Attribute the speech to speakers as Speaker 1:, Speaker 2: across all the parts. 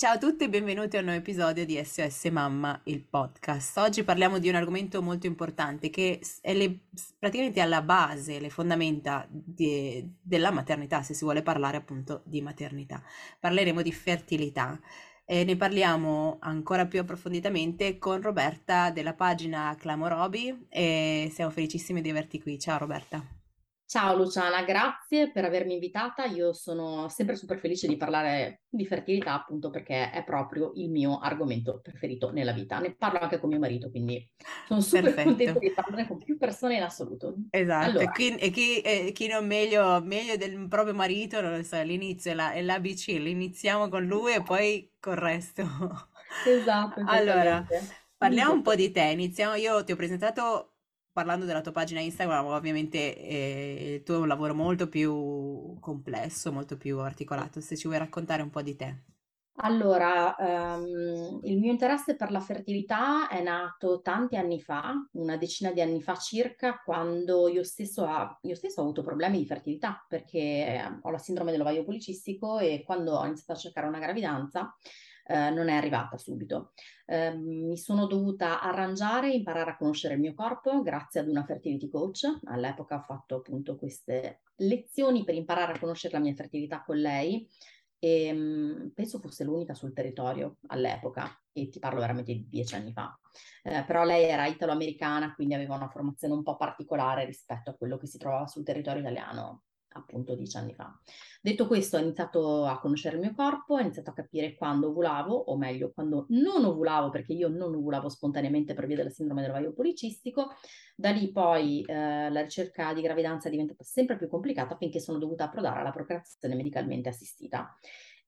Speaker 1: Ciao a tutti e benvenuti a un nuovo episodio di SOS Mamma, il podcast. Oggi parliamo di un argomento molto importante che è le, praticamente alla base, le fondamenta di, della maternità, se si vuole parlare appunto di maternità. Parleremo di fertilità e ne parliamo ancora più approfonditamente con Roberta della pagina Clamorobi e siamo felicissimi di averti qui. Ciao Roberta.
Speaker 2: Ciao Luciana, grazie per avermi invitata. Io sono sempre super felice di parlare di fertilità, appunto perché è proprio il mio argomento preferito nella vita. Ne parlo anche con mio marito, quindi sono super
Speaker 1: Perfetto.
Speaker 2: contenta di parlare con più persone in assoluto.
Speaker 1: Esatto,
Speaker 2: Allora.
Speaker 1: e chi, e chi- e chi non meglio, meglio del proprio marito, non lo so, l'inizio è la- è l'ABC, l'iniziamo con lui e poi col resto.
Speaker 2: Esatto,
Speaker 1: Allora, parliamo un po' di te, iniziamo, io ti ho presentato parlando della tua pagina Instagram, ovviamente eh, il tuo è un lavoro molto più complesso, molto più articolato, se ci vuoi raccontare un po' di te.
Speaker 2: Allora, ehm, il mio interesse per la fertilità è nato tanti anni fa, una decina di anni fa circa, quando io stesso, ha- io stesso ho avuto problemi di fertilità perché eh, ho la sindrome dell'ovaio policistico e quando ho iniziato a cercare una gravidanza eh, non è arrivata subito. Ehm, mi sono dovuta arrangiare, imparare a conoscere il mio corpo grazie ad una fertility coach. All'epoca ho fatto appunto queste lezioni per imparare a conoscere la mia fertilità con lei e mh, penso fosse l'unica sul territorio all'epoca, e ti parlo veramente di dieci anni fa. Eh, però lei era italo-americana, quindi aveva una formazione un po' particolare rispetto a quello che si trovava sul territorio italiano appunto dieci anni fa. Detto questo, ho iniziato a conoscere il mio corpo, ho iniziato a capire quando ovulavo, o meglio, quando non ovulavo, perché io non ovulavo spontaneamente per via della sindrome dell'ovaio policistico. Da lì poi eh, la ricerca di gravidanza è diventata sempre più complicata finché sono dovuta approdare alla procreazione medicalmente assistita.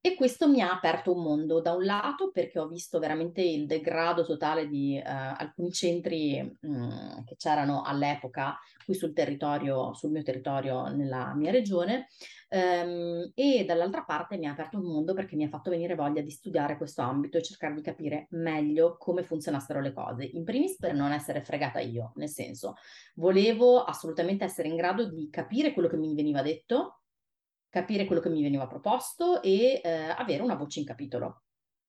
Speaker 2: E questo mi ha aperto un mondo, da un lato perché ho visto veramente il degrado totale di eh, alcuni centri mh, che c'erano all'epoca qui sul territorio, sul mio territorio, nella mia regione, ehm, e dall'altra parte mi ha aperto un mondo perché mi ha fatto venire voglia di studiare questo ambito e cercare di capire meglio come funzionassero le cose. In primis per non essere fregata io, nel senso, volevo assolutamente essere in grado di capire quello che mi veniva detto capire quello che mi veniva proposto e eh, avere una voce in capitolo.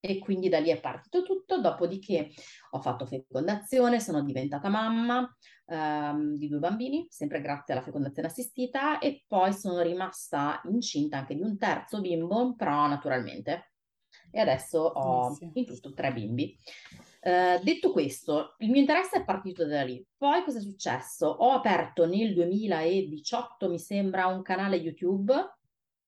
Speaker 2: E quindi da lì è partito tutto, dopodiché ho fatto fecondazione, sono diventata mamma ehm, di due bambini, sempre grazie alla fecondazione assistita, e poi sono rimasta incinta anche di un terzo bimbo, però naturalmente. E adesso ho in tutto tre bimbi. Eh, detto questo, il mio interesse è partito da lì. Poi cosa è successo? Ho aperto nel 2018, mi sembra, un canale YouTube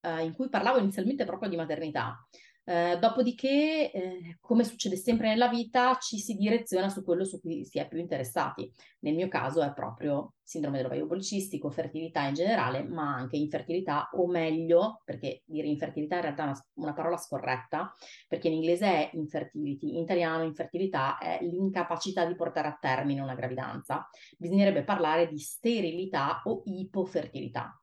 Speaker 2: eh, in cui parlavo inizialmente proprio di maternità. Eh, dopodiché, eh, come succede sempre nella vita, ci si direziona su quello su cui si è più interessati. Nel mio caso è proprio sindrome dell'ovaio policistico, fertilità in generale, ma anche infertilità, o meglio, perché dire infertilità in realtà è una, una parola scorretta, perché in inglese è infertility, in italiano infertilità è l'incapacità di portare a termine una gravidanza. Bisognerebbe parlare di sterilità o ipofertilità.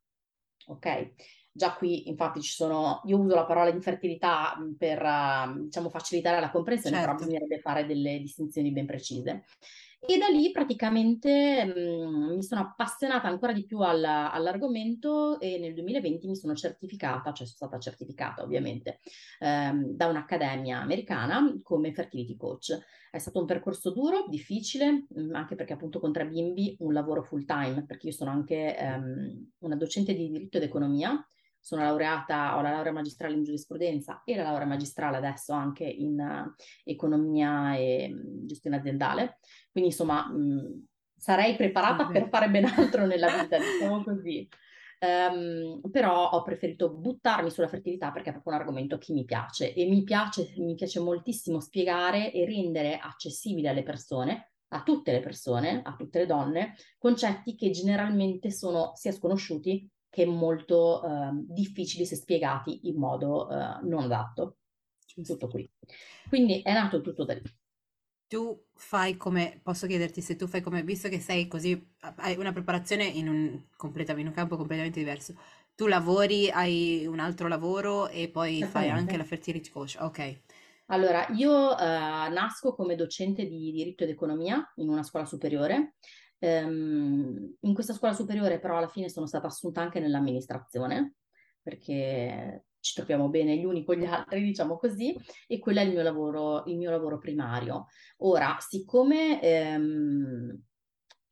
Speaker 2: Ok? Già qui, infatti, ci sono. Io uso la parola infertilità mh, per uh, diciamo facilitare la comprensione, però
Speaker 1: Certo.
Speaker 2: bisognerebbe fare delle distinzioni ben precise. E da lì praticamente mh, mi sono appassionata ancora di più al- all'argomento e nel 2020 mi sono certificata, cioè sono stata certificata ovviamente ehm, da un'accademia americana come fertility coach. È stato un percorso duro, difficile, mh, anche perché appunto con tre bimbi un lavoro full time, perché io sono anche ehm, una docente di diritto ed economia, sono laureata, ho la laurea magistrale in giurisprudenza e la laurea magistrale adesso anche in eh, economia e mh, gestione aziendale. Quindi insomma mh, sarei preparata per fare ben altro nella vita, diciamo così. Ehm, però ho preferito buttarmi sulla fertilità perché è proprio un argomento che mi piace e mi piace, mi piace moltissimo spiegare e rendere accessibile alle persone, a tutte le persone, a tutte le donne, concetti che generalmente sono sia sconosciuti che molto ehm, difficili se spiegati in modo eh, non adatto. Tutto qui. Quindi è nato tutto da lì.
Speaker 1: Tu fai come, posso chiederti se tu fai come, visto che sei così, hai una preparazione in un, in un campo completamente diverso, tu lavori, hai un altro lavoro e poi fai anche la fertility coach, ok.
Speaker 2: Allora, io eh, nasco come docente di diritto ed economia in una scuola superiore. Ehm, in questa scuola superiore però alla fine sono stata assunta anche nell'amministrazione perché ci troviamo bene gli uni con gli altri, diciamo così, e quello è il mio lavoro, il mio lavoro primario. Ora, siccome ehm,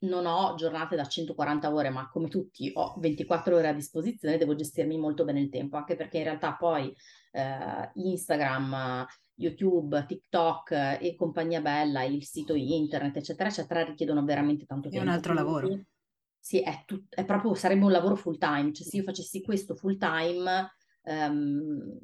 Speaker 2: non ho giornate da 140 ore, ma come tutti ho 24 ore a disposizione, devo gestirmi molto bene il tempo, anche perché in realtà poi eh, Instagram, YouTube, TikTok e compagnia bella, il sito internet, eccetera, eccetera, richiedono veramente tanto tempo.
Speaker 1: È un altro lavoro.
Speaker 2: Sì, è, tut- è proprio, sarebbe un lavoro full time, cioè se io facessi questo full time Um,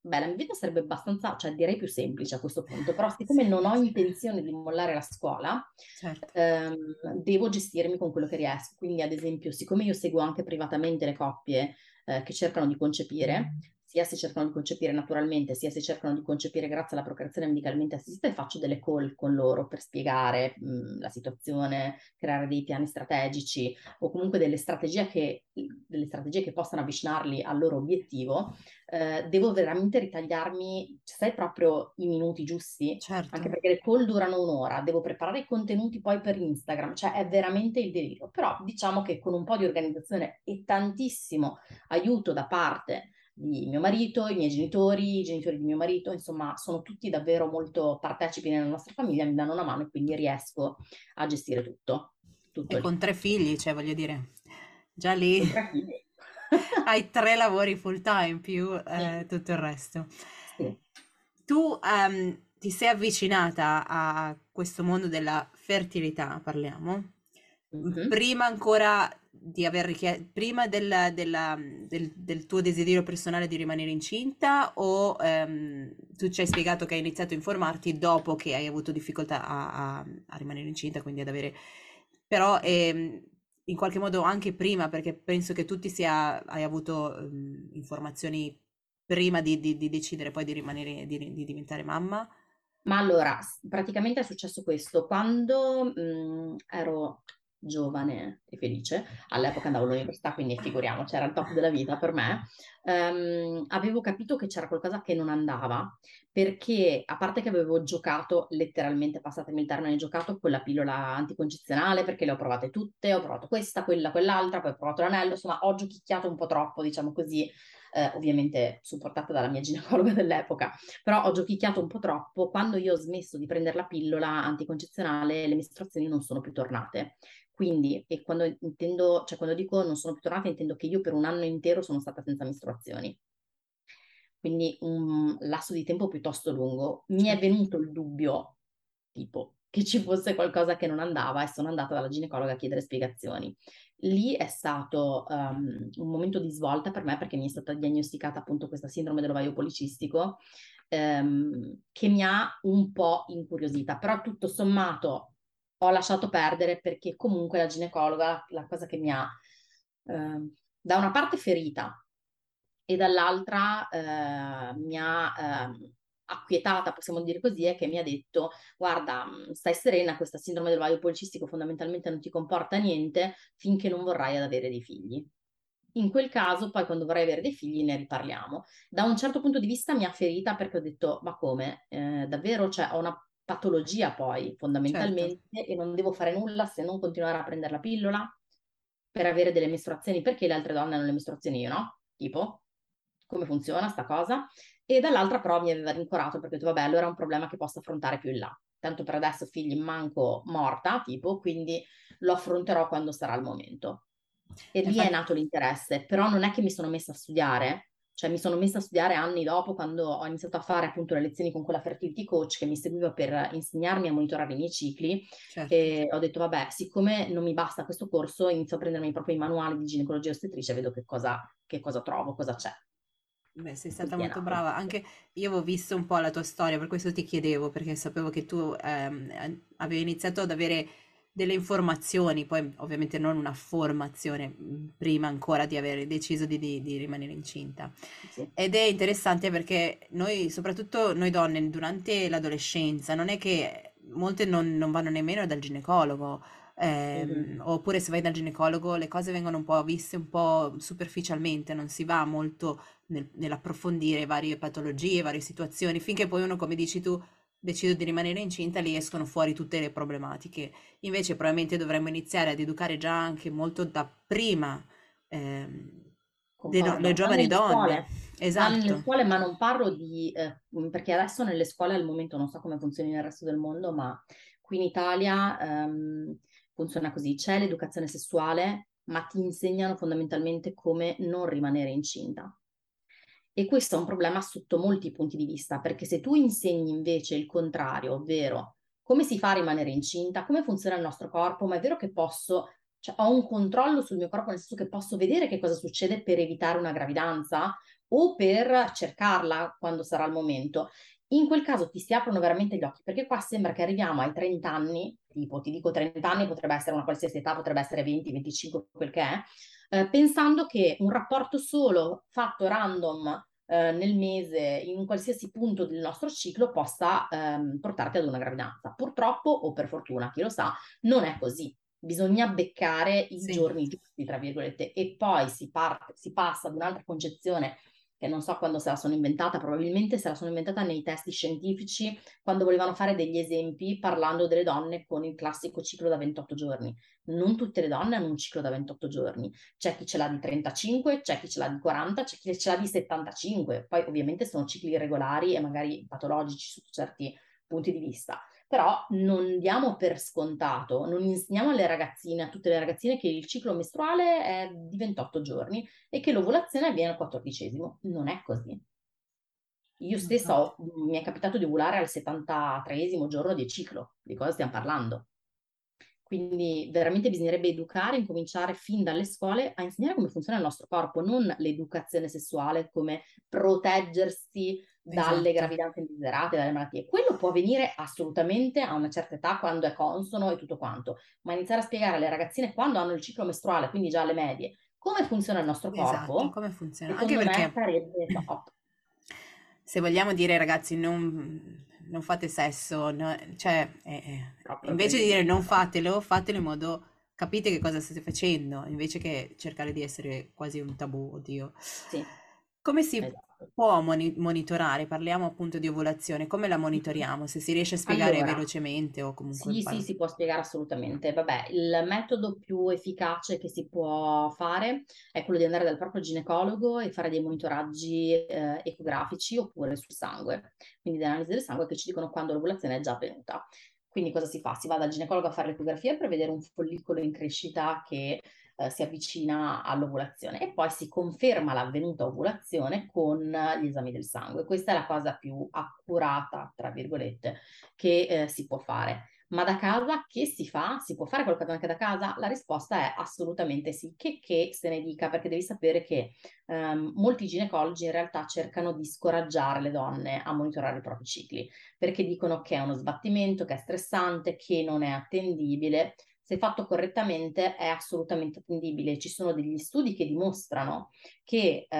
Speaker 2: beh, la mia vita sarebbe abbastanza, cioè direi più semplice a questo punto, però siccome non ho intenzione di mollare la scuola, certo. um, devo gestirmi con quello che riesco. Quindi, ad esempio, siccome io seguo anche privatamente le coppie eh, che cercano di concepire, sia se cercano di concepire naturalmente, sia se cercano di concepire grazie alla procreazione medicalmente assistita e faccio delle call con loro per spiegare mh, la situazione, creare dei piani strategici o comunque delle strategie che, delle strategie che possano avvicinarli al loro obiettivo, eh, devo veramente ritagliarmi, sai proprio i minuti giusti?
Speaker 1: Certo.
Speaker 2: Anche perché le call durano un'ora, devo preparare i contenuti poi per Instagram, cioè è veramente il delirio. Però diciamo che con un po' di organizzazione e tantissimo aiuto da parte di mio marito, i miei genitori, i genitori di mio marito, insomma, sono tutti davvero molto partecipi nella nostra famiglia, mi danno una mano e quindi riesco a gestire tutto. tutto
Speaker 1: e lì. con tre figli, cioè voglio dire, già lì hai tre lavori full time più eh, sì. tutto il resto. Sì. Tu um, ti sei avvicinata a questo mondo della fertilità, parliamo, mm-hmm. prima ancora di aver richiesto prima del, della, del, del, tuo desiderio personale di rimanere incinta o ehm, tu ci hai spiegato che hai iniziato a informarti dopo che hai avuto difficoltà a, a, a rimanere incinta, quindi ad avere... Però ehm, in qualche modo anche prima, perché penso che tu ti sia, hai avuto um, informazioni prima di, di, di, decidere poi di rimanere, di, di diventare mamma.
Speaker 2: Ma allora, praticamente è successo questo. Quando mh, ero giovane e felice, all'epoca andavo all'università, quindi figuriamoci, era il top della vita per me, um, avevo capito che c'era qualcosa che non andava, perché a parte che avevo giocato, letteralmente, passatemi il termine, giocato con la pillola anticoncezionale, perché le ho provate tutte, ho provato questa, quella, quell'altra, poi ho provato l'anello, insomma ho giochicchiato un po' troppo, diciamo così, eh, ovviamente supportata dalla mia ginecologa dell'epoca, però ho giochicchiato un po' troppo. Quando io ho smesso di prendere la pillola anticoncezionale, le mestruazioni non sono più tornate. Quindi, e quando intendo, cioè quando dico non sono più tornata, intendo che io per un anno intero sono stata senza mestruazioni. Quindi un lasso di tempo piuttosto lungo. Mi è venuto il dubbio, tipo, che ci fosse qualcosa che non andava e sono andata dalla ginecologa a chiedere spiegazioni. Lì è stato um, un momento di svolta per me perché mi è stata diagnosticata appunto questa sindrome dell'ovaio policistico um, che mi ha un po' incuriosita, però tutto sommato ho lasciato perdere perché comunque la ginecologa, la cosa che mi ha eh, da una parte ferita e dall'altra eh, mi ha eh, acquietata, possiamo dire così, è che mi ha detto guarda, stai serena, questa sindrome del vaio policistico fondamentalmente non ti comporta niente finché non vorrai ad avere dei figli. In quel caso, poi quando vorrai avere dei figli ne riparliamo. Da un certo punto di vista mi ha ferita perché ho detto, ma come? Eh, davvero? Cioè, ho una patologia poi fondamentalmente certo. e non devo fare nulla se non continuare a prendere la pillola per avere delle mestruazioni, perché le altre donne hanno le mestruazioni io no? Tipo, come funziona sta cosa? E dall'altra però mi aveva rincorato perché ho detto vabbè allora è un problema che posso affrontare più in là. Tanto per adesso figli manco morta, tipo, quindi lo affronterò quando sarà il momento. E lì è nato l'interesse, però non è che mi sono messa a studiare, cioè mi sono messa a studiare anni dopo quando ho iniziato a fare appunto le lezioni con quella fertility coach che mi seguiva per insegnarmi a monitorare i miei cicli certo. e ho detto vabbè siccome non mi basta questo corso inizio a prendermi proprio i manuali di ginecologia ostetrice e vedo che cosa, che cosa trovo, cosa c'è.
Speaker 1: Beh, sei stata molto brava. Anche io avevo visto un po' la tua storia, per questo ti chiedevo, perché sapevo che tu ehm, avevi iniziato ad avere delle informazioni, poi ovviamente non una formazione prima ancora di aver deciso di, di, di rimanere incinta. Sì. Ed è interessante perché noi, soprattutto noi donne, durante l'adolescenza, non è che molte non, non vanno nemmeno dal ginecologo. Eh, mm-hmm. oppure se vai dal ginecologo le cose vengono un po' viste un po' superficialmente, non si va molto nel, nell'approfondire varie patologie, varie situazioni, finché poi uno, come dici tu, decido di rimanere incinta, lì escono fuori tutte le problematiche. Invece probabilmente dovremmo iniziare ad educare già anche molto da prima ehm, le, le, giovani donne. Scuole.
Speaker 2: Esatto. Nelle scuole, ma non parlo di... Eh, perché adesso nelle scuole al momento non so come funzioni nel resto del mondo, ma qui in Italia ehm, funziona così. C'è l'educazione sessuale, ma ti insegnano fondamentalmente come non rimanere incinta. E questo è un problema sotto molti punti di vista, perché se tu insegni invece il contrario, ovvero come si fa a rimanere incinta, come funziona il nostro corpo, ma è vero che posso, cioè ho un controllo sul mio corpo, nel senso che posso vedere che cosa succede per evitare una gravidanza o per cercarla quando sarà il momento. In quel caso ti si aprono veramente gli occhi, perché qua sembra che arriviamo ai 30 anni, tipo ti dico 30 anni, potrebbe essere una qualsiasi età, potrebbe essere 20, 25, quel che è, eh, pensando che un rapporto solo fatto random eh, nel mese, in un qualsiasi punto del nostro ciclo, possa ehm, portarti ad una gravidanza. Purtroppo, o per fortuna, chi lo sa, non è così. Bisogna beccare i sì. giorni giusti, tra virgolette, e poi si, parte, si passa ad un'altra concezione che non so quando se la sono inventata, probabilmente se la sono inventata nei testi scientifici, quando volevano fare degli esempi parlando delle donne con il classico ciclo da 28 giorni. Non tutte le donne hanno un ciclo da 28 giorni, c'è chi ce l'ha di 35, c'è chi ce l'ha di 40, c'è chi ce l'ha di 75, poi ovviamente sono cicli irregolari e magari patologici su certi punti di vista però non diamo per scontato, non insegniamo alle ragazzine, a tutte le ragazzine, che il ciclo mestruale è di 28 giorni e che l'ovulazione avviene al quattordicesimo. Non è così. Io stessa ho, mi è capitato di ovulare al 73 giorno di ciclo. Di cosa stiamo parlando? Quindi veramente bisognerebbe educare, incominciare fin dalle scuole a insegnare come funziona il nostro corpo, non l'educazione sessuale, come proteggersi dalle esatto. gravidanze indesiderate, dalle malattie. Quello può avvenire assolutamente a una certa età, quando è consono e tutto quanto, ma iniziare a spiegare alle ragazzine quando hanno il ciclo mestruale, quindi già alle medie, come funziona il nostro corpo,
Speaker 1: esatto, come funziona. Anche perché sarebbe top. Se vogliamo dire ragazzi non, non fate sesso, no, cioè eh, eh invece di dire non fatelo, fatelo in modo capite che cosa state facendo, invece che cercare di essere quasi un tabù, oddio. Sì. Come si esatto può moni- monitorare? Parliamo appunto di ovulazione, come la monitoriamo? Se si riesce a spiegare allora, velocemente o comunque...
Speaker 2: Sì, sì, si può spiegare assolutamente. Vabbè, il metodo più efficace che si può fare è quello di andare dal proprio ginecologo e fare dei monitoraggi eh, ecografici oppure sul sangue, quindi delle analisi del sangue che ci dicono quando l'ovulazione è già avvenuta. Quindi cosa si fa? Si va dal ginecologo a fare l'ecografia per vedere un follicolo in crescita che eh, si avvicina all'ovulazione e poi si conferma l'avvenuta ovulazione con gli esami del sangue. Questa è la cosa più accurata, tra virgolette, che eh, si può fare. Ma da casa che si fa? Si può fare qualcosa anche da casa? La risposta è assolutamente sì, che, che se ne dica, perché devi sapere che um, molti ginecologi in realtà cercano di scoraggiare le donne a monitorare i propri cicli, perché dicono che è uno sbattimento, che è stressante, che non è attendibile se fatto correttamente è assolutamente attendibile. Ci sono degli studi che dimostrano che eh,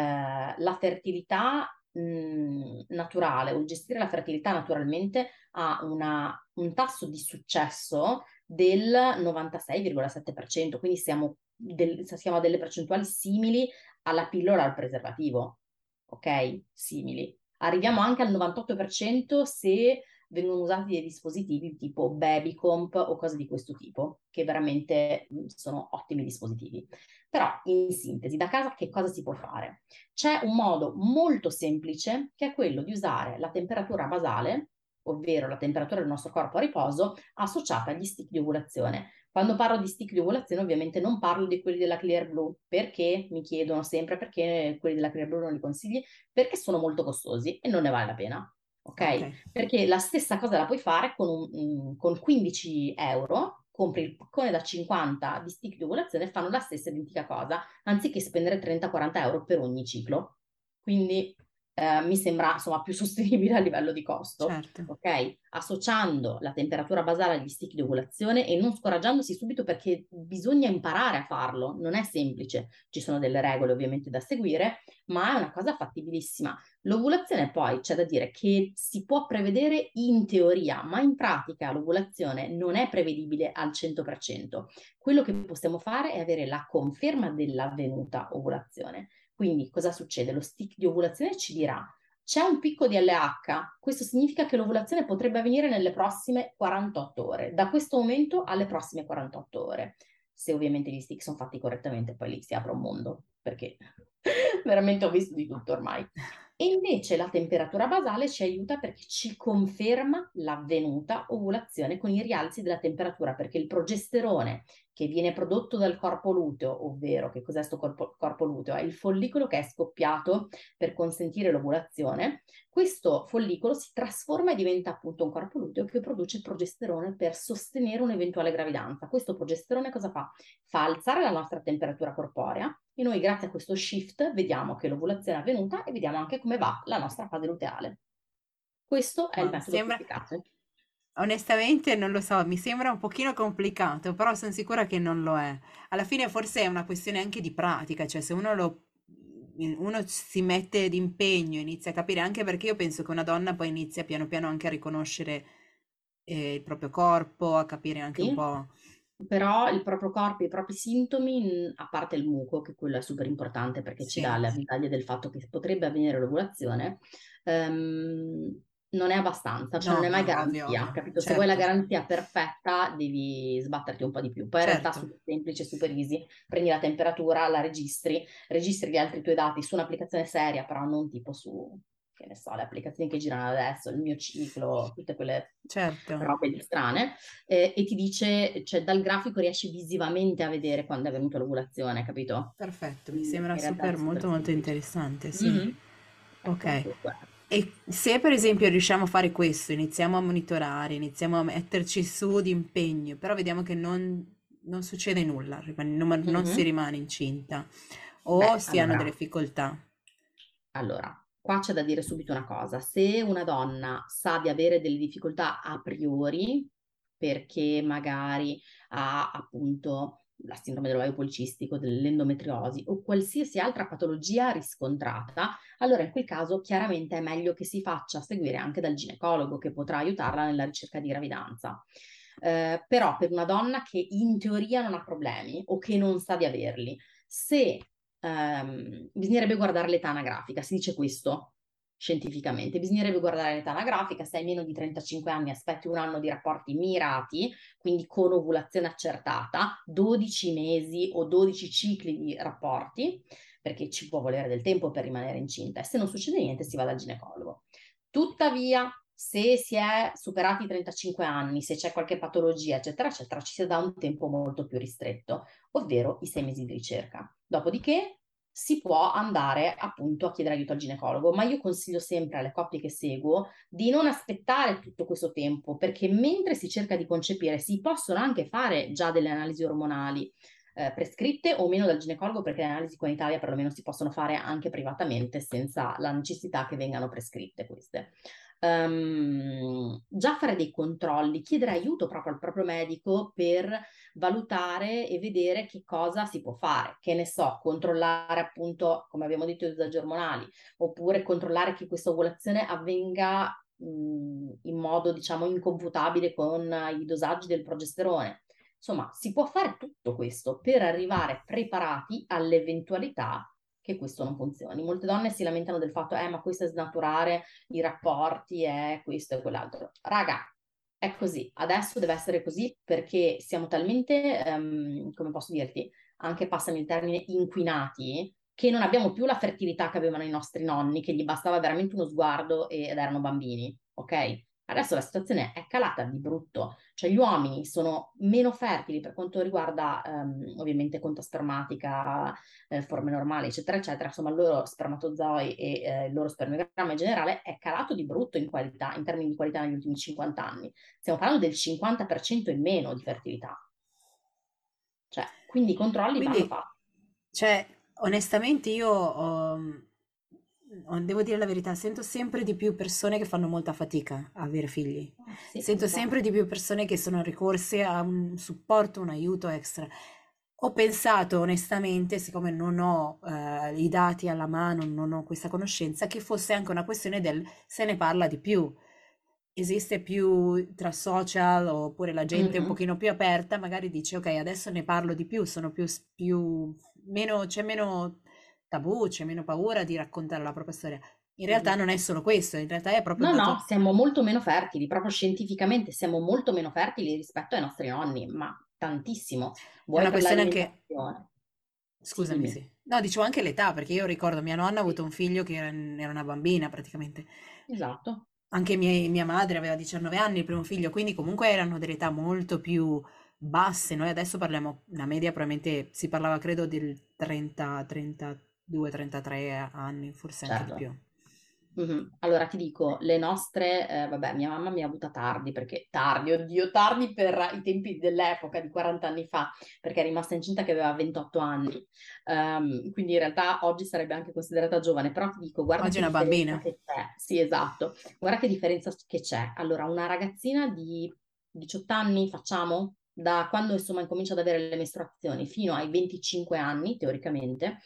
Speaker 2: la fertilità mh, naturale o gestire la fertilità naturalmente ha una, un tasso di successo del 96,7%, quindi siamo, del, siamo a delle percentuali simili alla pillola al preservativo, ok? Simili. Arriviamo anche al 98% se vengono usati dei dispositivi tipo Babycomp o cose di questo tipo, che veramente sono ottimi dispositivi. Però, in sintesi, da casa che cosa si può fare? C'è un modo molto semplice che è quello di usare la temperatura basale, ovvero la temperatura del nostro corpo a riposo, associata agli stick di ovulazione. Quando parlo di stick di ovulazione, ovviamente non parlo di quelli della Clear Blue, perché mi chiedono sempre perché quelli della Clear Blue non li consigli, perché sono molto costosi e non ne vale la pena okay? ok? Perché la stessa cosa la puoi fare con, un, con 15 euro, compri il paccone da 50 di stick di ovulazione e fanno la stessa identica cosa, anziché spendere 30-40 euro per ogni ciclo. Quindi eh, mi sembra insomma più sostenibile a livello di costo. Certo. Ok? associando la temperatura basale agli stick di ovulazione e non scoraggiandosi subito perché bisogna imparare a farlo, non è semplice, ci sono delle regole ovviamente da seguire, ma è una cosa fattibilissima. L'ovulazione poi c'è da dire che si può prevedere in teoria, ma in pratica l'ovulazione non è prevedibile al 100%. Quello che possiamo fare è avere la conferma dell'avvenuta ovulazione. Quindi cosa succede? Lo stick di ovulazione ci dirà c'è un picco di LH, questo significa che l'ovulazione potrebbe avvenire nelle prossime 48 ore, da questo momento alle prossime 48 ore. Se ovviamente gli stick sono fatti correttamente, poi lì si apre un mondo, perché veramente ho visto di tutto ormai. E invece la temperatura basale ci aiuta perché ci conferma l'avvenuta ovulazione con i rialzi della temperatura, perché il progesterone che viene prodotto dal corpo luteo, ovvero che cos'è questo corpo, corpo luteo? È il follicolo che è scoppiato per consentire l'ovulazione. Questo follicolo si trasforma e diventa appunto un corpo luteo che produce progesterone per sostenere un'eventuale gravidanza. Questo progesterone cosa fa? Fa alzare la nostra temperatura corporea e noi grazie a questo shift vediamo che l'ovulazione è avvenuta e vediamo anche come va la nostra fase luteale. Questo è Ma il metodo sembra... efficace.
Speaker 1: Onestamente non lo so, mi sembra un pochino complicato, però sono sicura che non lo è. Alla fine forse è una questione anche di pratica, cioè se uno lo uno si mette d'impegno, inizia a capire, anche perché io penso che una donna poi inizia piano piano anche a riconoscere eh, il proprio corpo, a capire anche un po'.
Speaker 2: Però il proprio corpo, i propri sintomi, a parte il muco, che quello è super importante perché ci dà la sì. del fatto che potrebbe avvenire l'ovulazione, ehm, non è abbastanza, cioè non è mai no, garanzia, ovvio, capito? Se vuoi la certo. garanzia perfetta devi sbatterti un po' di più. Poi in realtà è certo. super semplice, super easy, prendi la temperatura, la registri, registri gli altri tuoi dati su un'applicazione seria, però non tipo su, che ne so, le applicazioni che girano adesso, il mio ciclo, tutte quelle certo. robe strane, eh, e ti dice, cioè dal grafico riesci visivamente a vedere quando è venuta l'ovulazione, capito?
Speaker 1: Perfetto, mi sembra super, molto molto interessante, sì. Mm-hmm. Ok. Ecco, e se per esempio riusciamo a fare questo, iniziamo a monitorare, iniziamo a metterci su di impegno, però vediamo che non, non succede nulla, non, non mm-hmm. si rimane incinta o Beh, si hanno delle difficoltà.
Speaker 2: Allora, qua c'è da dire subito una cosa, se una donna sa di avere delle difficoltà a priori, perché magari ha appunto la sindrome dell'ovaio policistico, dell'endometriosi o qualsiasi altra patologia riscontrata, allora in quel caso chiaramente è meglio che si faccia seguire anche dal ginecologo che potrà aiutarla nella ricerca di gravidanza. Eh, però per una donna che in teoria non ha problemi o che non sa di averli, se ehm, bisognerebbe guardare l'età anagrafica, si dice questo, scientificamente. Bisognerebbe guardare l'età anagrafica, se hai meno di 35 anni aspetti un anno di rapporti mirati, quindi con ovulazione accertata, 12 mesi o 12 cicli di rapporti, perché ci può volere del tempo per rimanere incinta e se non succede niente si va dal ginecologo. Tuttavia, se si è superati i 35 anni, se c'è qualche patologia, eccetera, eccetera, ci si dà un tempo molto più ristretto, ovvero i sei mesi di ricerca. Dopodiché si può andare appunto a chiedere aiuto al ginecologo, ma io consiglio sempre alle coppie che seguo di non aspettare tutto questo tempo, perché mentre si cerca di concepire si possono anche fare già delle analisi ormonali eh, prescritte o meno dal ginecologo, perché le analisi qua in Italia perlomeno si possono fare anche privatamente senza la necessità che vengano prescritte queste um, già fare dei controlli, chiedere aiuto proprio al proprio medico per valutare e vedere che cosa si può fare, che ne so, controllare appunto, come abbiamo detto, i dosaggi ormonali, oppure controllare che questa ovulazione avvenga mh, in modo, diciamo, incomputabile con i dosaggi del progesterone. Insomma, si può fare tutto questo per arrivare preparati all'eventualità che questo non funzioni. Molte donne si lamentano del fatto, eh, ma questo è snaturare i rapporti, è questo e quell'altro. Raga, è così, adesso deve essere così perché siamo talmente, um, come posso dirti, anche passami il termine, inquinati, che non abbiamo più la fertilità che avevano i nostri nonni, che gli bastava veramente uno sguardo ed erano bambini, ok? Adesso la situazione è calata di brutto, cioè gli uomini sono meno fertili per quanto riguarda um, ovviamente conta spermatica, eh, forme normali, eccetera, eccetera, insomma il loro spermatozoi e eh, il loro spermogramma in generale è calato di brutto in qualità, in termini di qualità negli ultimi 50 anni. Stiamo parlando del 50% in meno di fertilità. Cioè, quindi i controlli quindi, vanno fatti.
Speaker 1: Cioè, onestamente io... Um devo dire la verità, sento sempre di più persone che fanno molta fatica a avere figli.
Speaker 2: Ah, sì,
Speaker 1: Sento sempre di più persone che sono ricorse a un supporto, un aiuto extra. Ho pensato onestamente, siccome non ho eh, i dati alla mano, non ho questa conoscenza, che fosse anche una questione del se ne parla di più. Esiste più tra social oppure la gente un pochino più aperta, magari dice ok, adesso ne parlo di più, sono più, più meno, c'è meno tabù, c'è meno paura di raccontare la propria storia. In realtà non è solo questo, in realtà è proprio
Speaker 2: No,
Speaker 1: il
Speaker 2: no, siamo molto meno fertili, proprio scientificamente siamo molto meno fertili rispetto ai nostri nonni, ma tantissimo.
Speaker 1: è
Speaker 2: Vuoi
Speaker 1: una
Speaker 2: per
Speaker 1: questione anche?
Speaker 2: Sì,
Speaker 1: scusami,
Speaker 2: dimmi.
Speaker 1: sì. No, dicevo anche l'età, perché io ricordo mia nonna ha avuto
Speaker 2: Sì,
Speaker 1: un figlio che era, era una bambina praticamente.
Speaker 2: esatto.
Speaker 1: Anche mie- mia madre aveva 19 anni, il primo figlio, quindi comunque erano delle età molto più basse. Noi adesso parliamo, la media probabilmente si parlava credo del 30, 32, 33 anni, forse anche di
Speaker 2: Certo.
Speaker 1: più.
Speaker 2: Mhm. Allora ti dico, le nostre, eh, vabbè, mia mamma mi ha avuta tardi, perché tardi, oddio, tardi per i tempi dell'epoca, di 40 anni fa, perché è rimasta incinta che aveva 28 anni, Ehm, quindi in realtà oggi sarebbe anche considerata giovane, però ti dico, guarda
Speaker 1: Oggi è
Speaker 2: che
Speaker 1: una bambina.
Speaker 2: che c'è, sì, esatto, guarda che differenza che c'è. Allora, una ragazzina di 18 anni, facciamo, da quando insomma incomincia ad avere le mestruazioni fino ai 25 anni, teoricamente,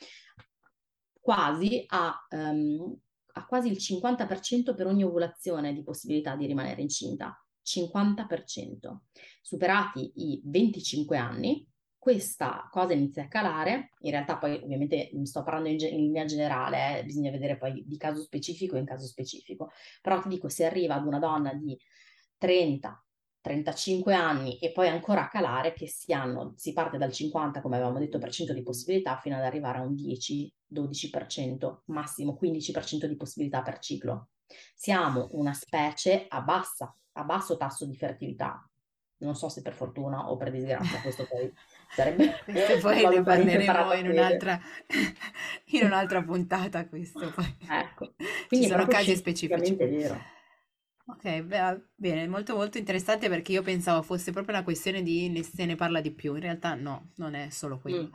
Speaker 2: quasi a, ehm, a quasi il 50% per ogni ovulazione di possibilità di rimanere incinta. 50%. Superati i 25 anni, questa cosa inizia a calare. In realtà, poi ovviamente sto parlando in, ge- in linea generale, eh, bisogna vedere poi di caso specifico in caso specifico. Però ti dico, se arriva ad una donna di 30, 35 anni e poi ancora calare, che si hanno, si parte dal 50, come avevamo detto, per cento di possibilità fino ad arrivare a un 10-12%, massimo 15% di possibilità per ciclo. Siamo una specie a bassa, a basso tasso di fertilità. Non so se per fortuna o per disgrazia, questo poi sarebbe
Speaker 1: Queste
Speaker 2: un
Speaker 1: poi ne parleremo in un'altra in un'altra puntata, questo poi.
Speaker 2: Ecco,
Speaker 1: Ci
Speaker 2: quindi è
Speaker 1: sono casi specifici.
Speaker 2: scientificamente vero.
Speaker 1: Ok, beh, bene, molto molto interessante perché io pensavo fosse proprio una questione di ne- se ne parla di più, in realtà no, non è solo quello.
Speaker 2: Mm.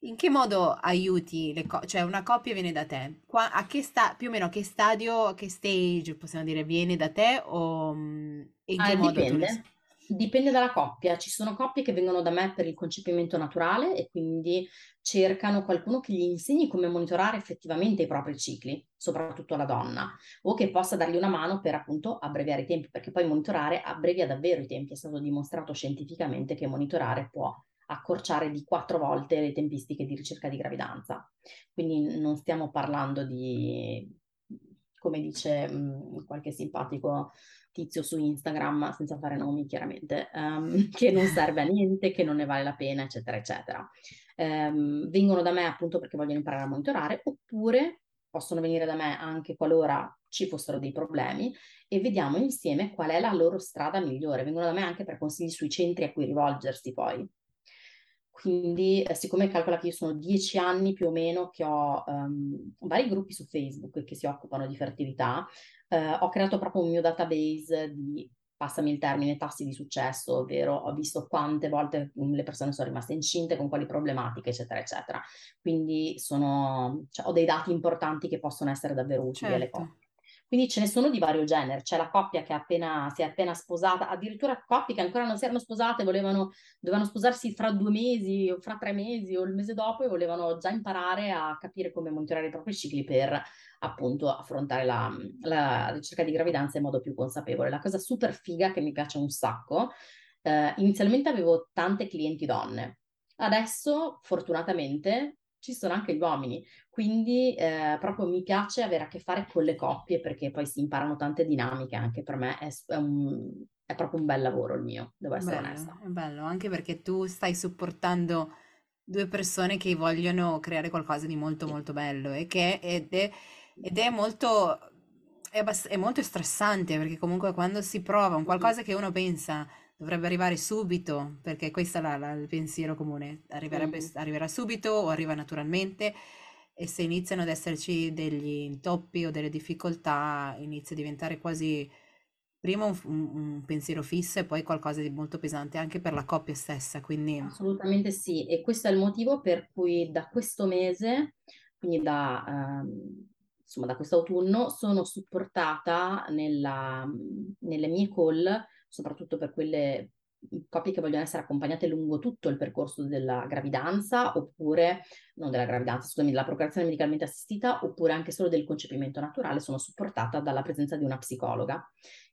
Speaker 1: In che modo aiuti le co- cioè una coppia viene da te? Qua- a che sta, più o meno a che stadio, a che stage possiamo dire viene da te o mm, e in
Speaker 2: Ah,
Speaker 1: che modo tu le...
Speaker 2: dipende. Dipende dalla coppia. Ci sono coppie che vengono da me per il concepimento naturale e quindi cercano qualcuno che gli insegni come monitorare effettivamente i propri cicli, soprattutto la donna, o che possa dargli una mano per appunto abbreviare i tempi, perché poi monitorare abbrevia davvero i tempi. È stato dimostrato scientificamente che monitorare può accorciare di quattro volte le tempistiche di ricerca di gravidanza. Quindi non stiamo parlando di, come dice mh, qualche simpatico tizio su Instagram, senza fare nomi chiaramente, ehm, che non serve a niente, che non ne vale la pena, eccetera, eccetera. Ehm, vengono da me appunto perché vogliono imparare a monitorare, oppure possono venire da me anche qualora ci fossero dei problemi e vediamo insieme qual è la loro strada migliore. Vengono da me anche per consigli sui centri a cui rivolgersi poi. Quindi, eh, siccome calcola che io sono dieci anni più o meno che ho ehm, vari gruppi su Facebook che si occupano di fertilità, eh, ho creato proprio un mio database di, passami il termine, tassi di successo, ovvero ho visto quante volte mm, le persone sono rimaste incinte, con quali problematiche, eccetera, eccetera. Quindi sono, cioè, ho dei dati importanti che possono essere davvero utili alle
Speaker 1: Certo.
Speaker 2: Quindi ce ne sono di vario genere, c'è la coppia che appena, si è appena sposata, addirittura coppie che ancora non si erano sposate, volevano, dovevano sposarsi fra due mesi o fra tre mesi o il mese dopo e volevano già imparare a capire come monitorare i propri cicli per appunto affrontare la, la ricerca di gravidanza in modo più consapevole. La cosa super figa che mi piace un sacco, eh, inizialmente avevo tante clienti donne, adesso fortunatamente ci sono anche gli uomini, quindi eh, proprio mi piace avere a che fare con le coppie perché poi si imparano tante dinamiche, anche per me è, è un- è proprio un bel lavoro il mio, devo essere onesta.
Speaker 1: Bello, è bello, anche perché tu stai supportando due persone che vogliono creare qualcosa di molto
Speaker 2: Sì.
Speaker 1: molto bello e che ed è, ed è molto, è, abbast- è molto stressante perché comunque quando si prova un qualcosa che uno pensa dovrebbe arrivare subito, perché questo è il pensiero comune,
Speaker 2: Mhm.
Speaker 1: arriverà subito o arriva naturalmente e se iniziano ad esserci degli intoppi o delle difficoltà inizia a diventare quasi prima un, un- un pensiero fisso e poi qualcosa di molto pesante anche per la coppia stessa, quindi
Speaker 2: Assolutamente sì, e questo è il motivo per cui da questo mese, quindi da ehm, insomma da quest'autunno, sono supportata nella, nelle mie call, soprattutto per quelle coppie che vogliono essere accompagnate lungo tutto il percorso della gravidanza, oppure, non della gravidanza, scusami, della procreazione medicalmente assistita, oppure anche solo del concepimento naturale, sono supportata dalla presenza di una psicologa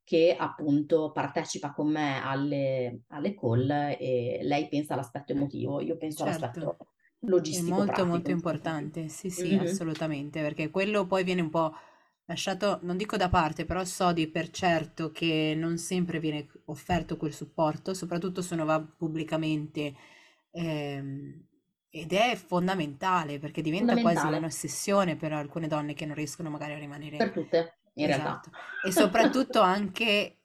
Speaker 2: che appunto partecipa con me alle, alle call e lei pensa all'aspetto emotivo, io penso certo. all'aspetto logistico.
Speaker 1: È molto pratico, molto importante, sì sì, mm-hmm. assolutamente, perché quello poi viene un po' lasciato, non dico da parte, però so di per certo che non sempre viene offerto quel supporto, soprattutto se uno va pubblicamente. Ehm, ed è fondamentale perché diventa fondamentale. quasi un'ossessione per alcune donne che non riescono magari a rimanere.
Speaker 2: Per tutte, in esatto. realtà.
Speaker 1: E soprattutto anche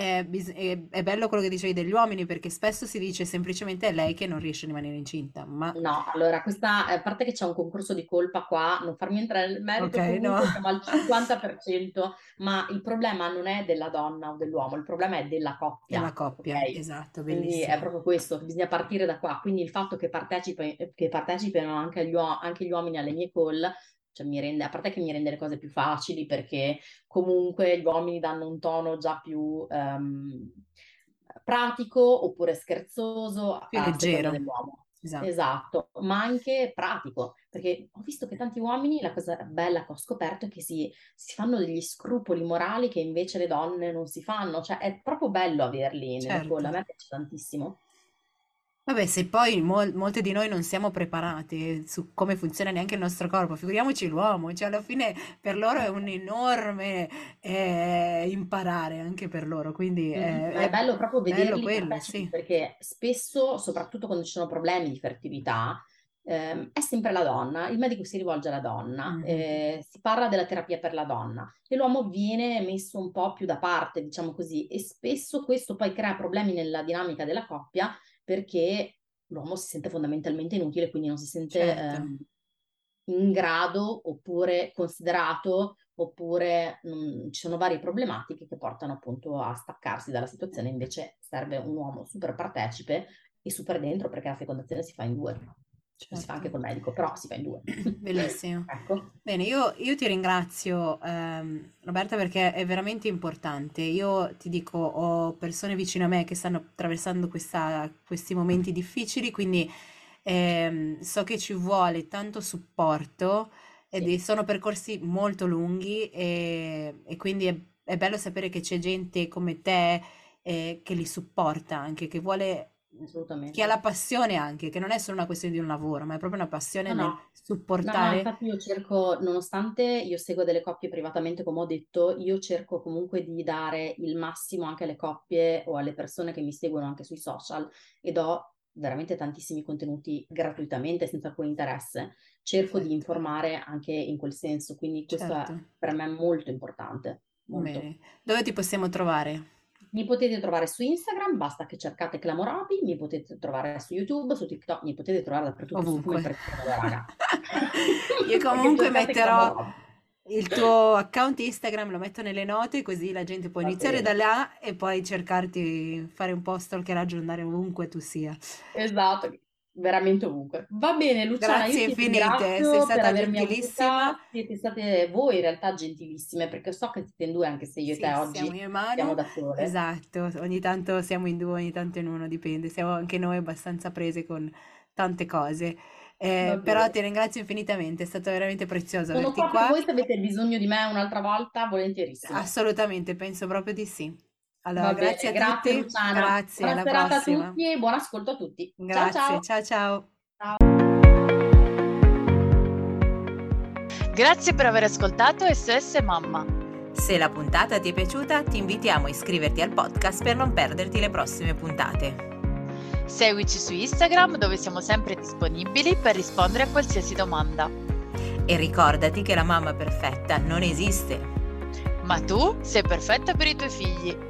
Speaker 1: è, è, è, bello quello che dicevi degli uomini perché spesso si dice semplicemente è lei che non riesce a rimanere incinta. Ma...
Speaker 2: No, allora questa, a parte che c'è un concorso di colpa qua, non farmi entrare nel merito, okay, no. siamo al 50%, ma il problema non è della donna o dell'uomo, il problema è della coppia.
Speaker 1: Della coppia, okay? esatto, bellissimo.
Speaker 2: Quindi è proprio questo, bisogna partire da qua. Quindi il fatto che, partecipi, che partecipino anche gli, anche gli uomini alle mie call cioè mi rende, a parte che mi rende le cose più facili perché comunque gli uomini danno un tono già più um, pratico oppure scherzoso
Speaker 1: più leggero
Speaker 2: dell'uomo. Esatto. esatto. ma anche pratico, perché ho visto che tanti uomini, la cosa bella che ho scoperto è che si, si fanno degli scrupoli morali che invece le donne non si fanno, cioè è proprio bello averli certo. nelle call, a me piace tantissimo.
Speaker 1: Vabbè, se poi mol- molte di noi non siamo preparate su come funziona neanche il nostro corpo, figuriamoci l'uomo, cioè alla fine per loro è un enorme eh, imparare anche per loro, quindi
Speaker 2: è, mm, è, è bello proprio vederli quello, sì. perché spesso, soprattutto quando ci sono problemi di fertilità, eh, è sempre la donna, il medico si rivolge alla donna, mm-hmm. eh, si parla della terapia per la donna e l'uomo viene messo un po' più da parte, diciamo così, e spesso questo poi crea problemi nella dinamica della coppia perché l'uomo si sente fondamentalmente inutile, quindi non si sente certo. eh, in grado oppure considerato oppure mh, ci sono varie problematiche che portano appunto a staccarsi dalla situazione, invece serve un uomo super partecipe e super dentro perché la fecondazione si fa in due. Certo. Si fa anche col medico, però si fa in due.
Speaker 1: Bellissimo. ecco. Bene, io, io, ti ringrazio ehm, Roberta perché è veramente importante. Io ti dico, ho persone vicino a me che stanno attraversando questa, questi momenti difficili, quindi ehm, so che ci vuole tanto supporto ed sì. sono percorsi molto lunghi e, e quindi è, è, bello sapere che c'è gente come te eh, che li supporta anche, che vuole Assolutamente. Che ha la passione anche, che non è solo una questione di un lavoro, ma è proprio una passione no, nel supportare. No, no,
Speaker 2: infatti io cerco, nonostante io seguo delle coppie privatamente, come ho detto, io cerco comunque di dare il massimo anche alle coppie o alle persone che mi seguono anche sui social e do veramente tantissimi contenuti gratuitamente, senza alcun interesse. Cerco certo. di informare anche in quel senso, quindi questo certo. è per me molto importante. Molto.
Speaker 1: Bene. Dove ti possiamo trovare?
Speaker 2: Mi potete trovare su Instagram, basta che cercate Clamoropi, mi potete trovare su YouTube, su TikTok, mi potete trovare dappertutto.
Speaker 1: Ovunque. Io comunque metterò il tuo account Instagram, lo metto nelle note così la gente può Va iniziare bene. da là e poi cercarti, fare un po' stalkeraggio, andare ovunque tu sia.
Speaker 2: Esatto, veramente ovunque. Va bene, Luciana,
Speaker 1: Grazie infinite, sei stata gentilissima.
Speaker 2: Siete state voi in realtà gentilissime, perché so che siete in due, anche se io sì, e te oggi siamo da sole.
Speaker 1: Esatto, ogni tanto siamo in due, ogni tanto in uno, dipende. Siamo anche noi abbastanza prese con tante cose. Eh, però ti ringrazio infinitamente, è stato veramente prezioso
Speaker 2: Sono averti qua. qua. voi se avete bisogno di me un'altra volta, volentierissimo.
Speaker 1: Assolutamente, penso proprio di sì. Allora, grazie a grazie, tutti. Luciana. Grazie,
Speaker 2: buona
Speaker 1: alla
Speaker 2: prossima. a tutti e buon ascolto a tutti.
Speaker 1: Grazie, ciao ciao. ciao. ciao.
Speaker 3: Grazie per aver ascoltato SOS Mamma.
Speaker 1: Se la puntata ti è piaciuta, ti invitiamo a iscriverti al podcast per non perderti le prossime puntate.
Speaker 3: Seguici su Instagram dove siamo sempre disponibili per rispondere a qualsiasi domanda.
Speaker 1: E ricordati che la mamma perfetta non esiste.
Speaker 3: Ma tu sei perfetta per i tuoi figli.